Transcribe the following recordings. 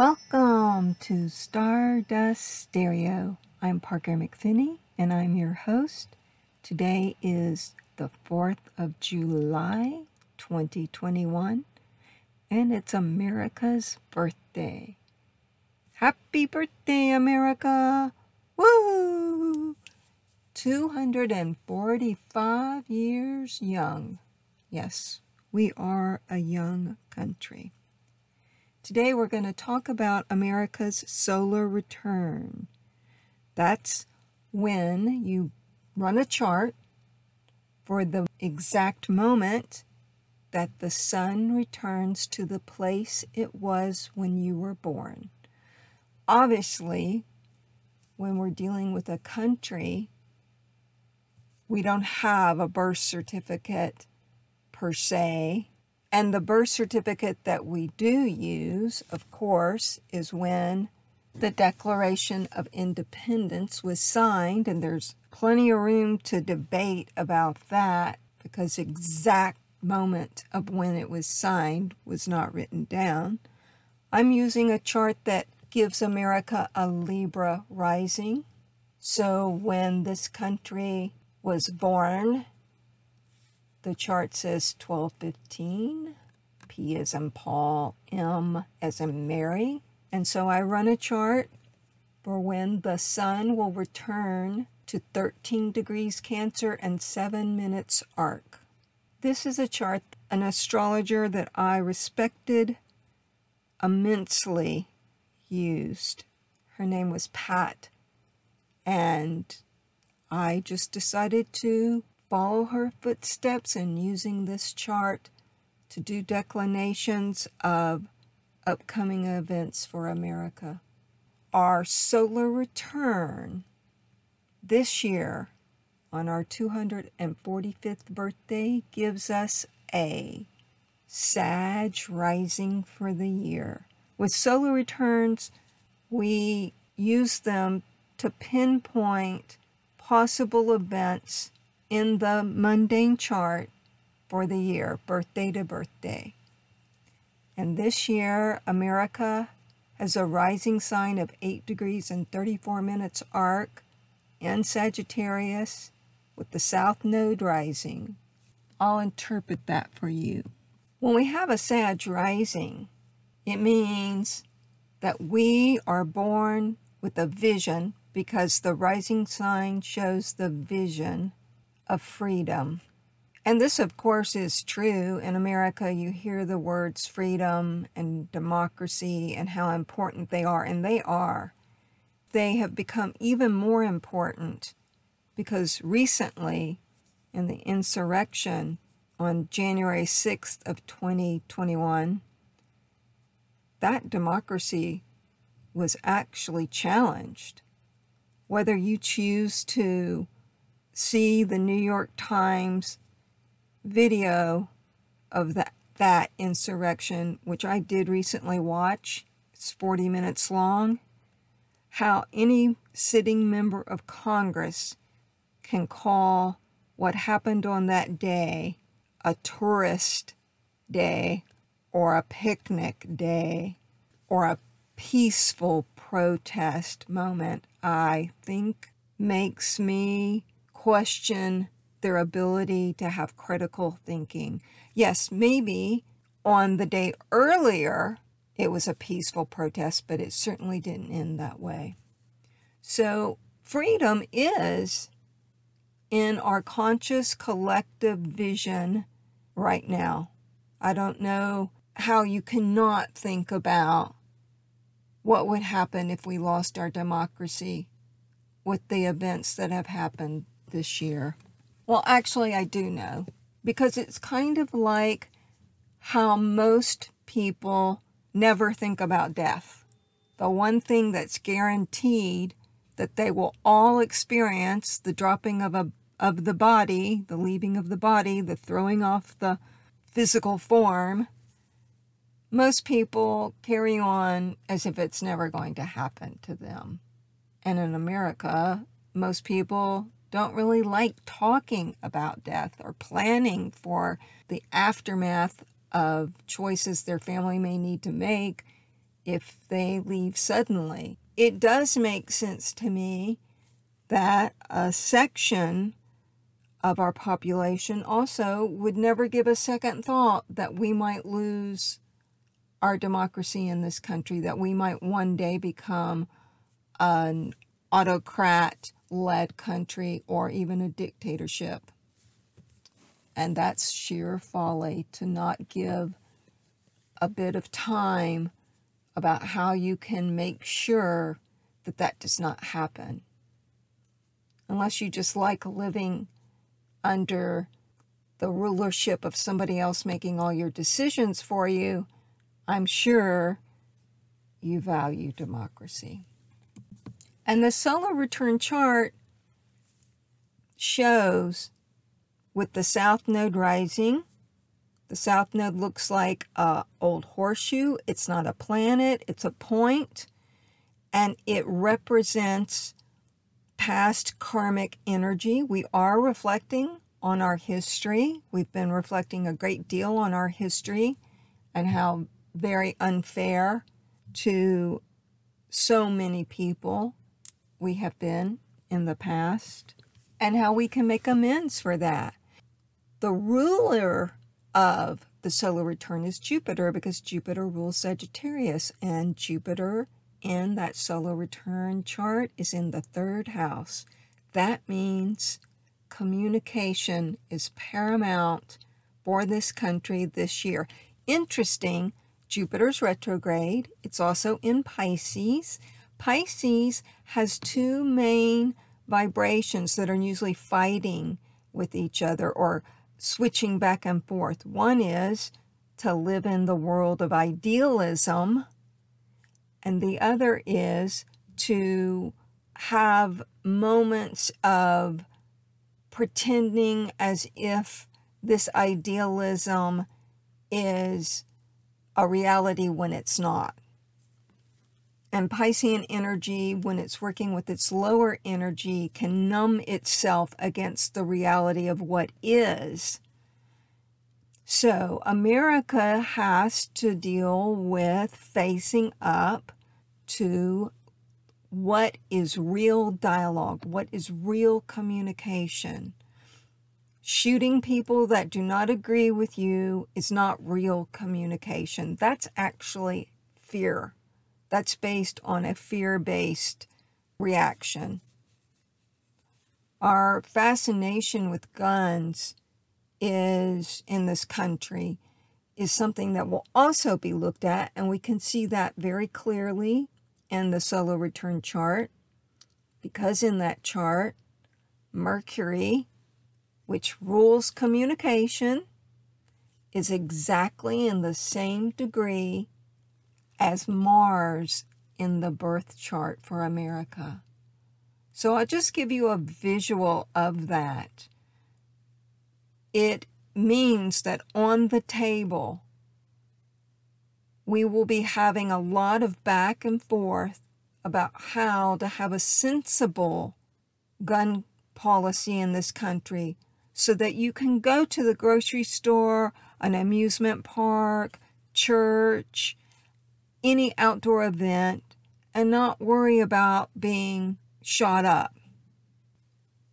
Welcome to Stardust Stereo. I'm Parker McPhinney and I'm your host. Today is the 4th of July 2021 and it's America's birthday. Happy birthday, America! Woo! 245 years young. Yes, we are a young country. Today we're going to talk about America's solar return. That's when you run a chart for the exact moment that the sun returns to the place it was when you were born. Obviously, when we're dealing with a country, we don't have a birth certificate per se and the birth certificate that we do use, of course, is when the Declaration of Independence was signed, and there's plenty of room to debate about that because exact moment of when it was signed was not written down. I'm using a chart that gives America a Libra rising. So when this country was born the chart says 1215. P as in Paul, M as in Mary. And so I run a chart for when the sun will return to 13 degrees Cancer and 7 minutes arc. This is a chart an astrologer that I respected immensely used. Her name was Pat. And I just decided to follow her footsteps in using this chart to do declinations of upcoming events for America. Our solar return this year on our 245th birthday gives us a Sag rising for the year. With solar returns, we use them to pinpoint possible events in the mundane chart for the year, birthday to birthday. And this year, America has a rising sign of 8 degrees and 34 minutes arc in Sagittarius with the South Node rising. I'll interpret that for you. When we have a Sag rising, it means that we are born with a vision because the rising sign shows the vision of freedom. And this, of course, is true. In America, you hear the words freedom and democracy and how important they are, and they are. They have become even more important because recently, in the insurrection on January 6th of 2021, that democracy was actually challenged. Whether you choose to see the New York Times video of that, that insurrection, which I did recently watch. It's 40 minutes long. How any sitting member of Congress can call what happened on that day a tourist day or a picnic day or a peaceful protest moment, I think makes me question their ability to have critical thinking. Yes, maybe on the day earlier it was a peaceful protest, but it certainly didn't end that way. So, freedom is in our conscious collective vision right now. I don't know how you cannot think about what would happen if we lost our democracy with the events that have happened this year. Well, actually, I do know because it's kind of like how most people never think about death. The one thing that's guaranteed that they will all experience the dropping of a of the body, the leaving of the body, the throwing off the physical form. Most people carry on as if it's never going to happen to them. And in America, most people don't really like talking about death or planning for the aftermath of choices their family may need to make if they leave suddenly. It does make sense to me that a section of our population also would never give a second thought that we might lose our democracy in this country, that we might one day become an autocrat led country or even a dictatorship. And that's sheer folly to not give a bit of time about how you can make sure that that does not happen. Unless you just like living under the rulership of somebody else making all your decisions for you, I'm sure you value democracy. And the solar return chart shows with the south node rising. The south node looks like a old horseshoe. It's not a planet, it's a point, and it represents past karmic energy. We are reflecting on our history. We've been reflecting a great deal on our history and how very unfair to so many people we have been in the past and how we can make amends for that. The ruler of the solar return is Jupiter because Jupiter rules Sagittarius, and Jupiter in that solar return chart is in the third house. That means communication is paramount for this country this year. Interesting, Jupiter's retrograde. It's also in Pisces. Pisces has two main vibrations that are usually fighting with each other or switching back and forth. One is to live in the world of idealism, and the other is to have moments of pretending as if this idealism is a reality when it's not. And Piscean energy, when it's working with its lower energy, can numb itself against the reality of what is. So, America has to deal with facing up to what is real dialogue, what is real communication. Shooting people that do not agree with you is not real communication. That's actually fear. That's based on a fear based reaction. Our fascination with guns is in this country is something that will also be looked at, and we can see that very clearly in the solar return chart because in that chart, Mercury, which rules communication, is exactly in the same degree as Mars in the birth chart for America. So I'll just give you a visual of that. It means that on the table, we will be having a lot of back and forth about how to have a sensible gun policy in this country so that you can go to the grocery store, an amusement park, church, any outdoor event and not worry about being shot up.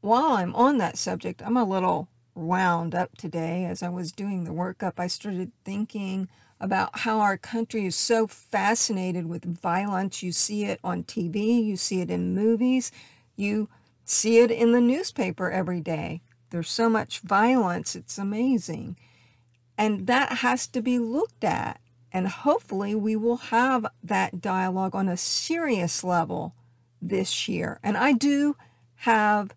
While I'm on that subject, I'm a little wound up today. As I was doing the workup, I started thinking about how our country is so fascinated with violence. You see it on TV, you see it in movies, you see it in the newspaper every day. There's so much violence, it's amazing. And that has to be looked at. And hopefully, we will have that dialogue on a serious level this year. And I do have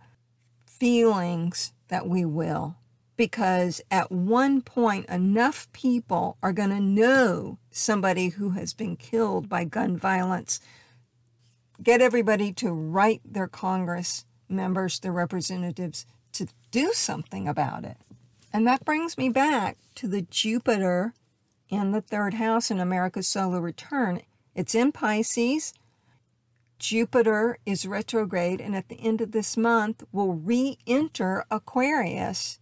feelings that we will, because at one point, enough people are going to know somebody who has been killed by gun violence. Get everybody to write their Congress members, their representatives, to do something about it. And that brings me back to the Jupiter in the third house in America's solar return. It's in Pisces. Jupiter is retrograde, and at the end of this month will re enter Aquarius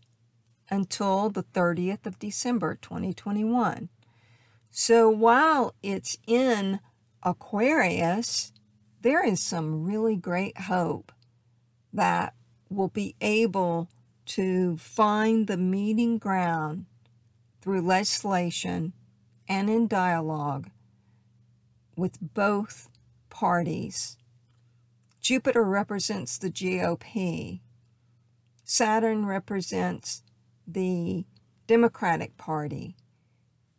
until the 30th of December 2021. So while it's in Aquarius, there is some really great hope that we'll be able to find the meeting ground through legislation and in dialogue with both parties. Jupiter represents the GOP. Saturn represents the Democratic Party.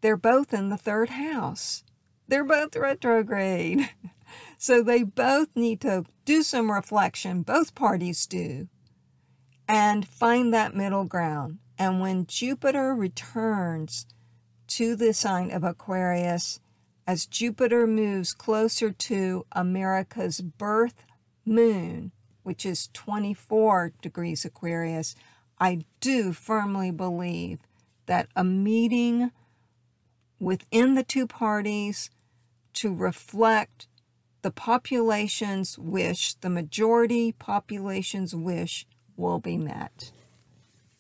They're both in the third house. They're both retrograde. so they both need to do some reflection. Both parties do and find that middle ground. And when Jupiter returns to the sign of Aquarius, as Jupiter moves closer to America's birth moon, which is 24 degrees Aquarius, I do firmly believe that a meeting within the two parties to reflect the population's wish, the majority population's wish will be met.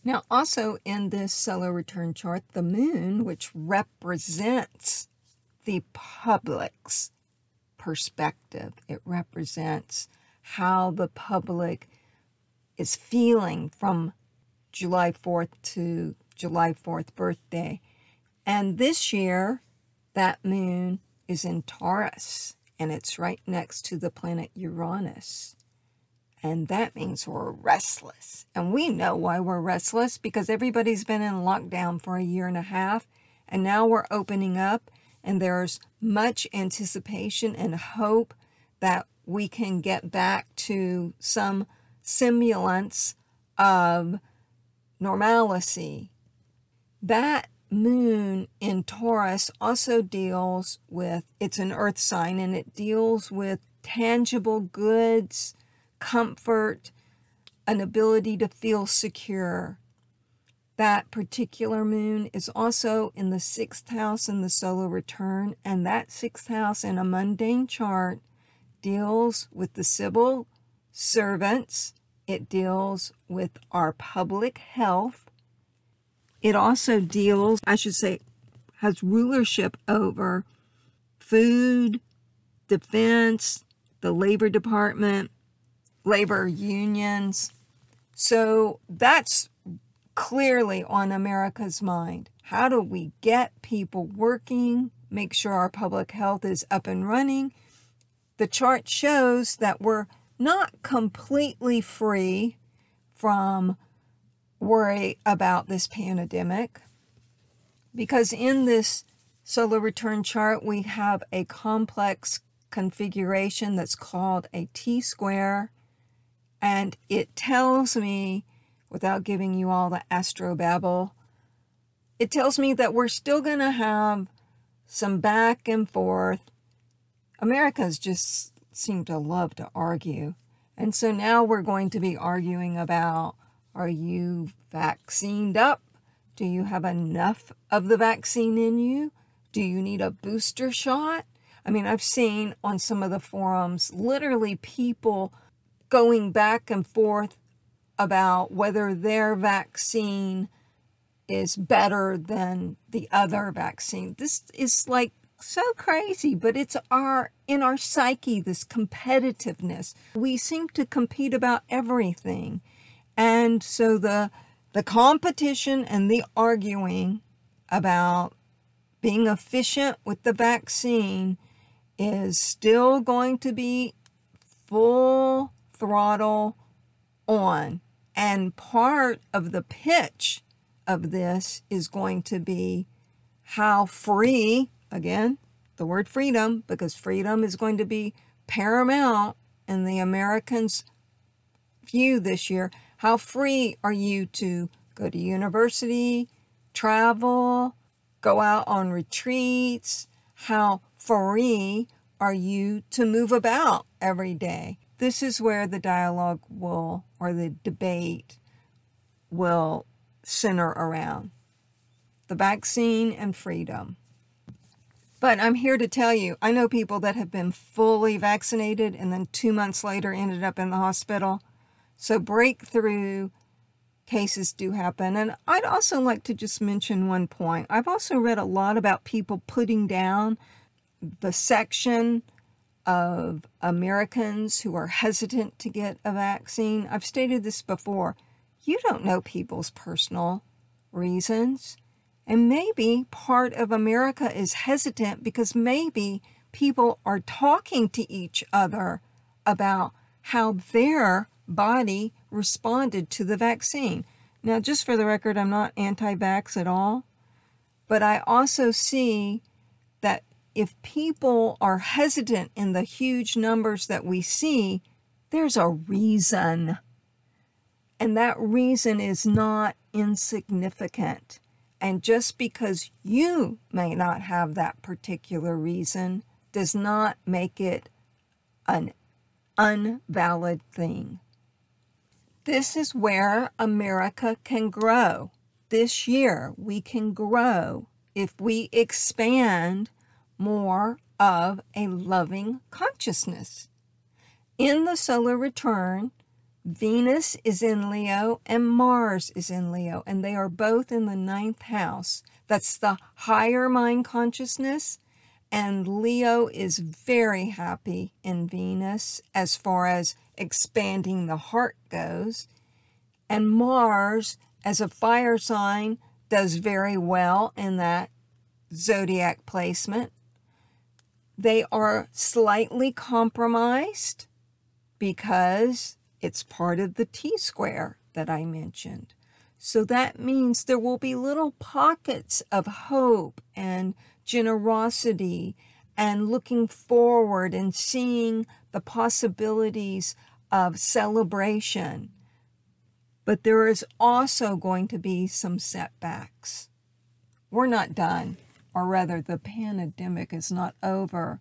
Now, also in this solar return chart, the moon, which represents the public's perspective, it represents how the public is feeling from July 4th to July 4th birthday. And this year, that moon is in Taurus and it's right next to the planet Uranus. And that means we're restless. And we know why we're restless because everybody's been in lockdown for a year and a half. And now we're opening up, and there's much anticipation and hope that we can get back to some semblance of normalcy. That moon in Taurus also deals with, it's an earth sign, and it deals with tangible goods comfort, an ability to feel secure. That particular moon is also in the sixth house in the solar return, and that sixth house in a mundane chart deals with the civil servants, it deals with our public health. It also deals, I should say, has rulership over food, defense, the labor department, labor unions. So that's clearly on America's mind. How do we get people working, make sure our public health is up and running? The chart shows that we're not completely free from worry about this pandemic because in this solar return chart we have a complex configuration that's called a T square and it tells me, without giving you all the astrobabble, it tells me that we're still going to have some back and forth. Americans just seem to love to argue. And so now we're going to be arguing about are you vaccinated up? Do you have enough of the vaccine in you? Do you need a booster shot? I mean, I've seen on some of the forums literally people going back and forth about whether their vaccine is better than the other vaccine. This is like so crazy, but it's our in our psyche this competitiveness. We seem to compete about everything. And so the the competition and the arguing about being efficient with the vaccine is still going to be full throttle on. And part of the pitch of this is going to be how free, again, the word freedom, because freedom is going to be paramount in the Americans' view this year. How free are you to go to university, travel, go out on retreats? How free are you to move about every day? This is where the dialogue will, or the debate will center around the vaccine and freedom. But I'm here to tell you, I know people that have been fully vaccinated and then two months later ended up in the hospital. So breakthrough cases do happen. And I'd also like to just mention one point. I've also read a lot about people putting down the section of Americans who are hesitant to get a vaccine. I've stated this before. You don't know people's personal reasons. And maybe part of America is hesitant because maybe people are talking to each other about how their body responded to the vaccine. Now, just for the record, I'm not anti vax at all, but I also see if people are hesitant in the huge numbers that we see, there's a reason. And that reason is not insignificant. And just because you may not have that particular reason does not make it an unvalid thing. This is where America can grow. This year, we can grow if we expand more of a loving consciousness. In the solar return, Venus is in Leo and Mars is in Leo, and they are both in the ninth house. That's the higher mind consciousness. And Leo is very happy in Venus as far as expanding the heart goes. And Mars, as a fire sign, does very well in that zodiac placement. They are slightly compromised because it's part of the T square that I mentioned. So that means there will be little pockets of hope and generosity and looking forward and seeing the possibilities of celebration. But there is also going to be some setbacks. We're not done, or rather, the pandemic is not over.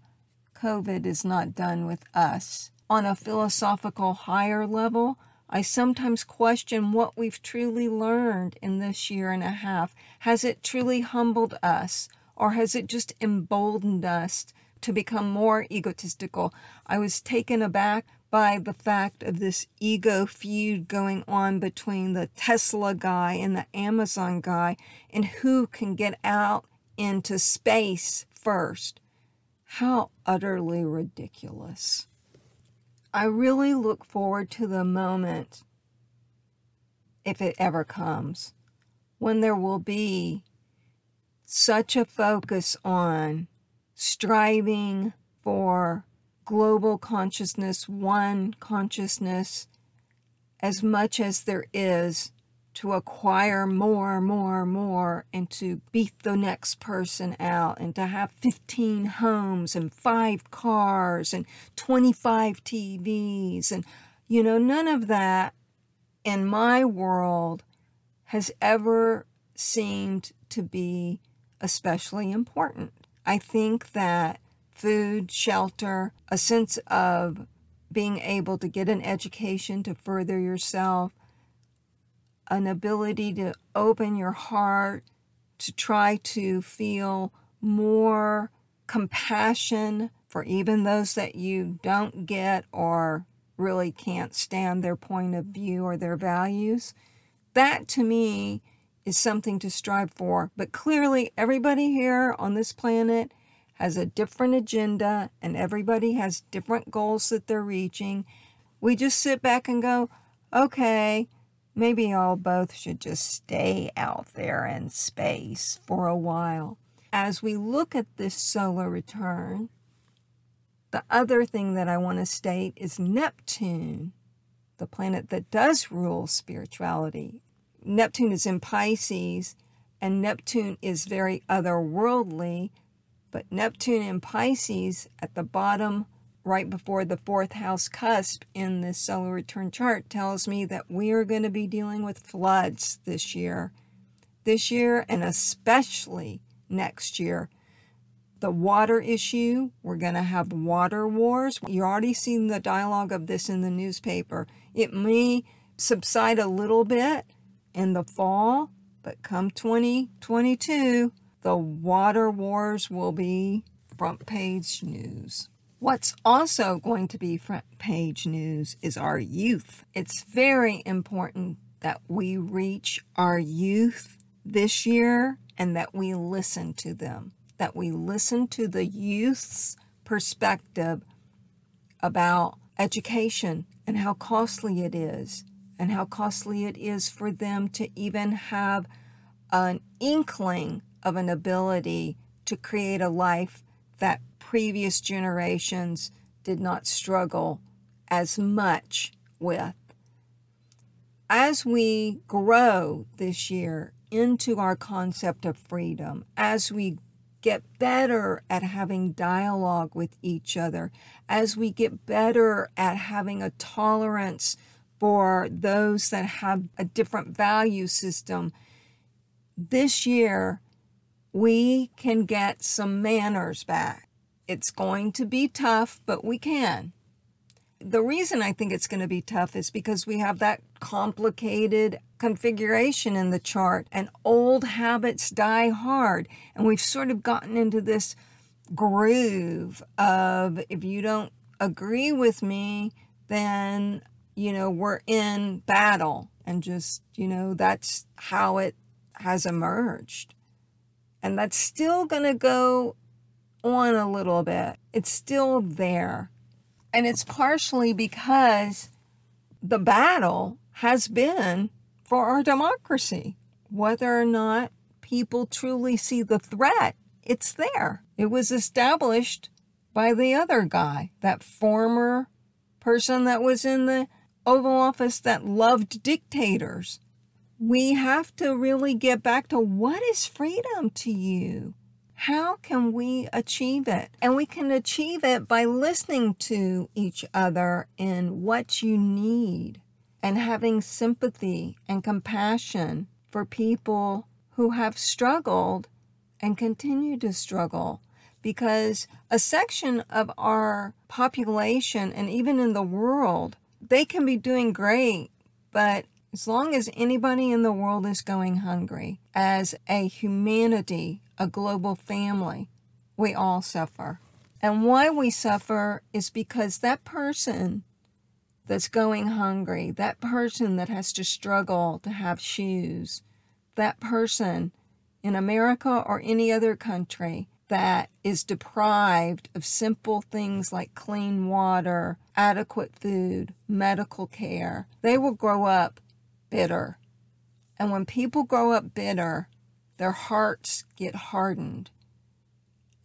COVID is not done with us on a philosophical higher level, I sometimes question what we've truly learned in this year and a half. Has it truly humbled us, or has it just emboldened us to become more egotistical? I was taken aback by the fact of this ego feud going on between the Tesla guy and the Amazon guy, and who can get out into space first. How utterly ridiculous. I really look forward to the moment, if it ever comes, when there will be such a focus on striving for global consciousness, one consciousness, as much as there is to acquire more, more, more, and to beat the next person out, and to have 15 homes and five cars and 25 TVs. And, you know, none of that in my world has ever seemed to be especially important. I think that food, shelter, a sense of being able to get an education to further yourself, an ability to open your heart, to try to feel more compassion for even those that you don't get or really can't stand their point of view or their values. That to me is something to strive for. But clearly, everybody here on this planet has a different agenda and everybody has different goals that they're reaching. We just sit back and go, okay, Maybe all both should just stay out there in space for a while. As we look at this solar return, the other thing that I want to state is Neptune, the planet that does rule spirituality. Neptune is in Pisces, and Neptune is very otherworldly, but Neptune in Pisces at the bottom right before the fourth house cusp in this solar return chart tells me that we are going to be dealing with floods this year. This year, and especially next year. The water issue, we're going to have water wars. You're already seeing the dialogue of this in the newspaper. It may subside a little bit in the fall, but come 2022, the water wars will be front page news. What's also going to be front page news is our youth. It's very important that we reach our youth this year and that we listen to them, that we listen to the youth's perspective about education and how costly it is, and how costly it is for them to even have an inkling of an ability to create a life that previous generations did not struggle as much with. As we grow this year into our concept of freedom, as we get better at having dialogue with each other, as we get better at having a tolerance for those that have a different value system, this year we can get some manners back. It's going to be tough, but we can. The reason I think it's going to be tough is because we have that complicated configuration in the chart, and old habits die hard. And we've sort of gotten into this groove of if you don't agree with me, then, you know, we're in battle. And just, you know, that's how it has emerged. And that's still going to go on a little bit. It's still there. And it's partially because the battle has been for our democracy. Whether or not people truly see the threat, it's there. It was established by the other guy, that former person that was in the Oval Office that loved dictators. We have to really get back to what is freedom to you? How can we achieve it? And we can achieve it by listening to each other in what you need and having sympathy and compassion for people who have struggled and continue to struggle. Because a section of our population and even in the world, they can be doing great, but as long as anybody in the world is going hungry, as a humanity, a global family, we all suffer. And why we suffer is because that person that's going hungry, that person that has to struggle to have shoes, that person in America or any other country that is deprived of simple things like clean water, adequate food, medical care, they will grow up bitter. And when people grow up bitter, their hearts get hardened.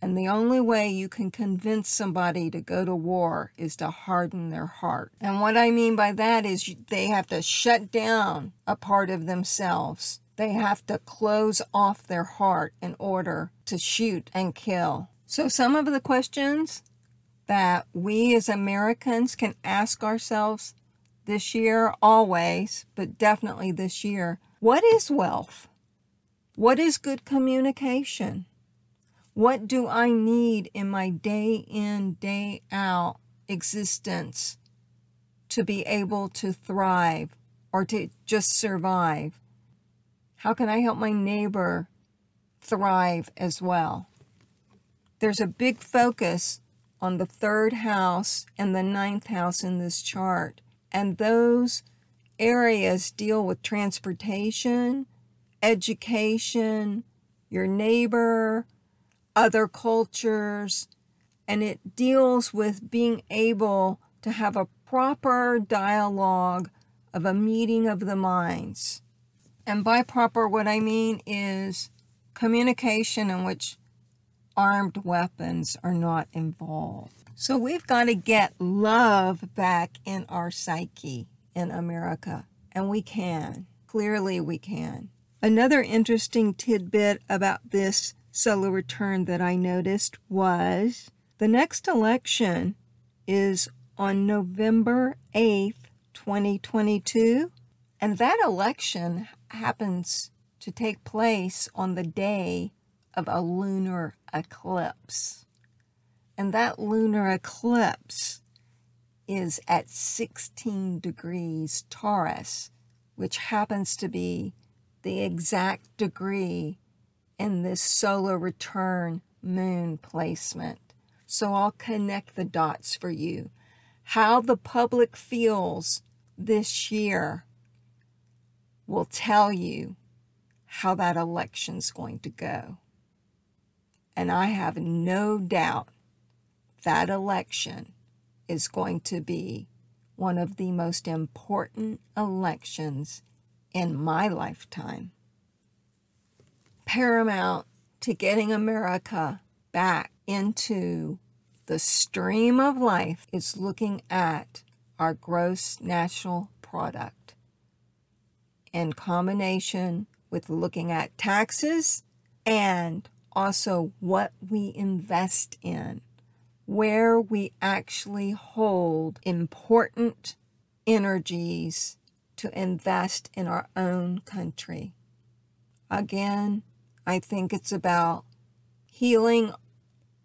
And the only way you can convince somebody to go to war is to harden their heart. And what I mean by that is they have to shut down a part of themselves. They have to close off their heart in order to shoot and kill. So, some of the questions that we as Americans can ask ourselves this year, always, but definitely this year what is wealth? What is good communication? What do I need in my day in, day out existence to be able to thrive or to just survive? How can I help my neighbor thrive as well? There's a big focus on the third house and the ninth house in this chart, and those areas deal with transportation education, your neighbor, other cultures, and it deals with being able to have a proper dialogue of a meeting of the minds. And by proper, what I mean is communication in which armed weapons are not involved. So we've got to get love back in our psyche in America, and we can. Clearly, we can. Another interesting tidbit about this solar return that I noticed was the next election is on November 8th, 2022, and that election happens to take place on the day of a lunar eclipse. And that lunar eclipse is at 16 degrees Taurus, which happens to be the exact degree in this solar return moon placement. So I'll connect the dots for you. How the public feels this year will tell you how that election's going to go. And I have no doubt that election is going to be one of the most important elections in my lifetime. Paramount to getting America back into the stream of life is looking at our gross national product in combination with looking at taxes and also what we invest in, where we actually hold important energies to invest in our own country. Again, I think it's about healing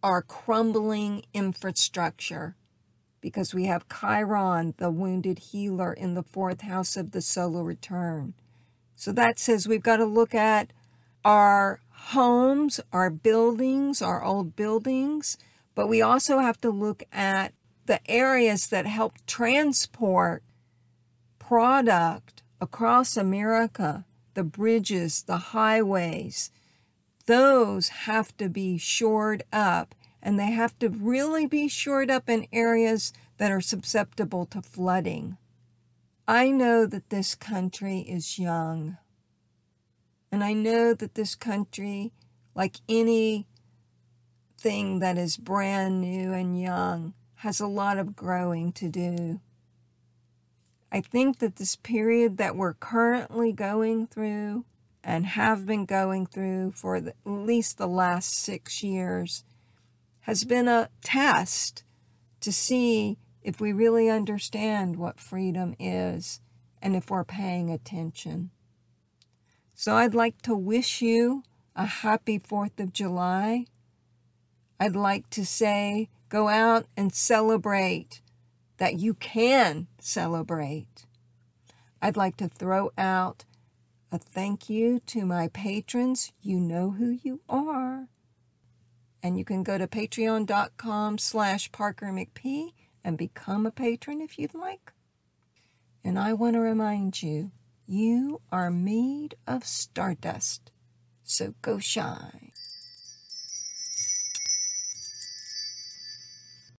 our crumbling infrastructure because we have Chiron, the wounded healer, in the fourth house of the solar return. So that says we've got to look at our homes, our buildings, our old buildings, but we also have to look at the areas that help transport product across America, the bridges, the highways. Those have to be shored up, and they have to really be shored up in areas that are susceptible to flooding. I know that this country is young. And I know that this country, like any thing that is brand new and young, has a lot of growing to do. I think that this period that we're currently going through and have been going through for the, at least the last six years has been a test to see if we really understand what freedom is and if we're paying attention. So I'd like to wish you a happy 4th of July. I'd like to say go out and celebrate that you can celebrate. I'd like to throw out a thank you to my patrons. You know who you are. And you can go to patreon.com slash Parker McP and become a patron if you'd like. And I want to remind you you are made of stardust, so go shine.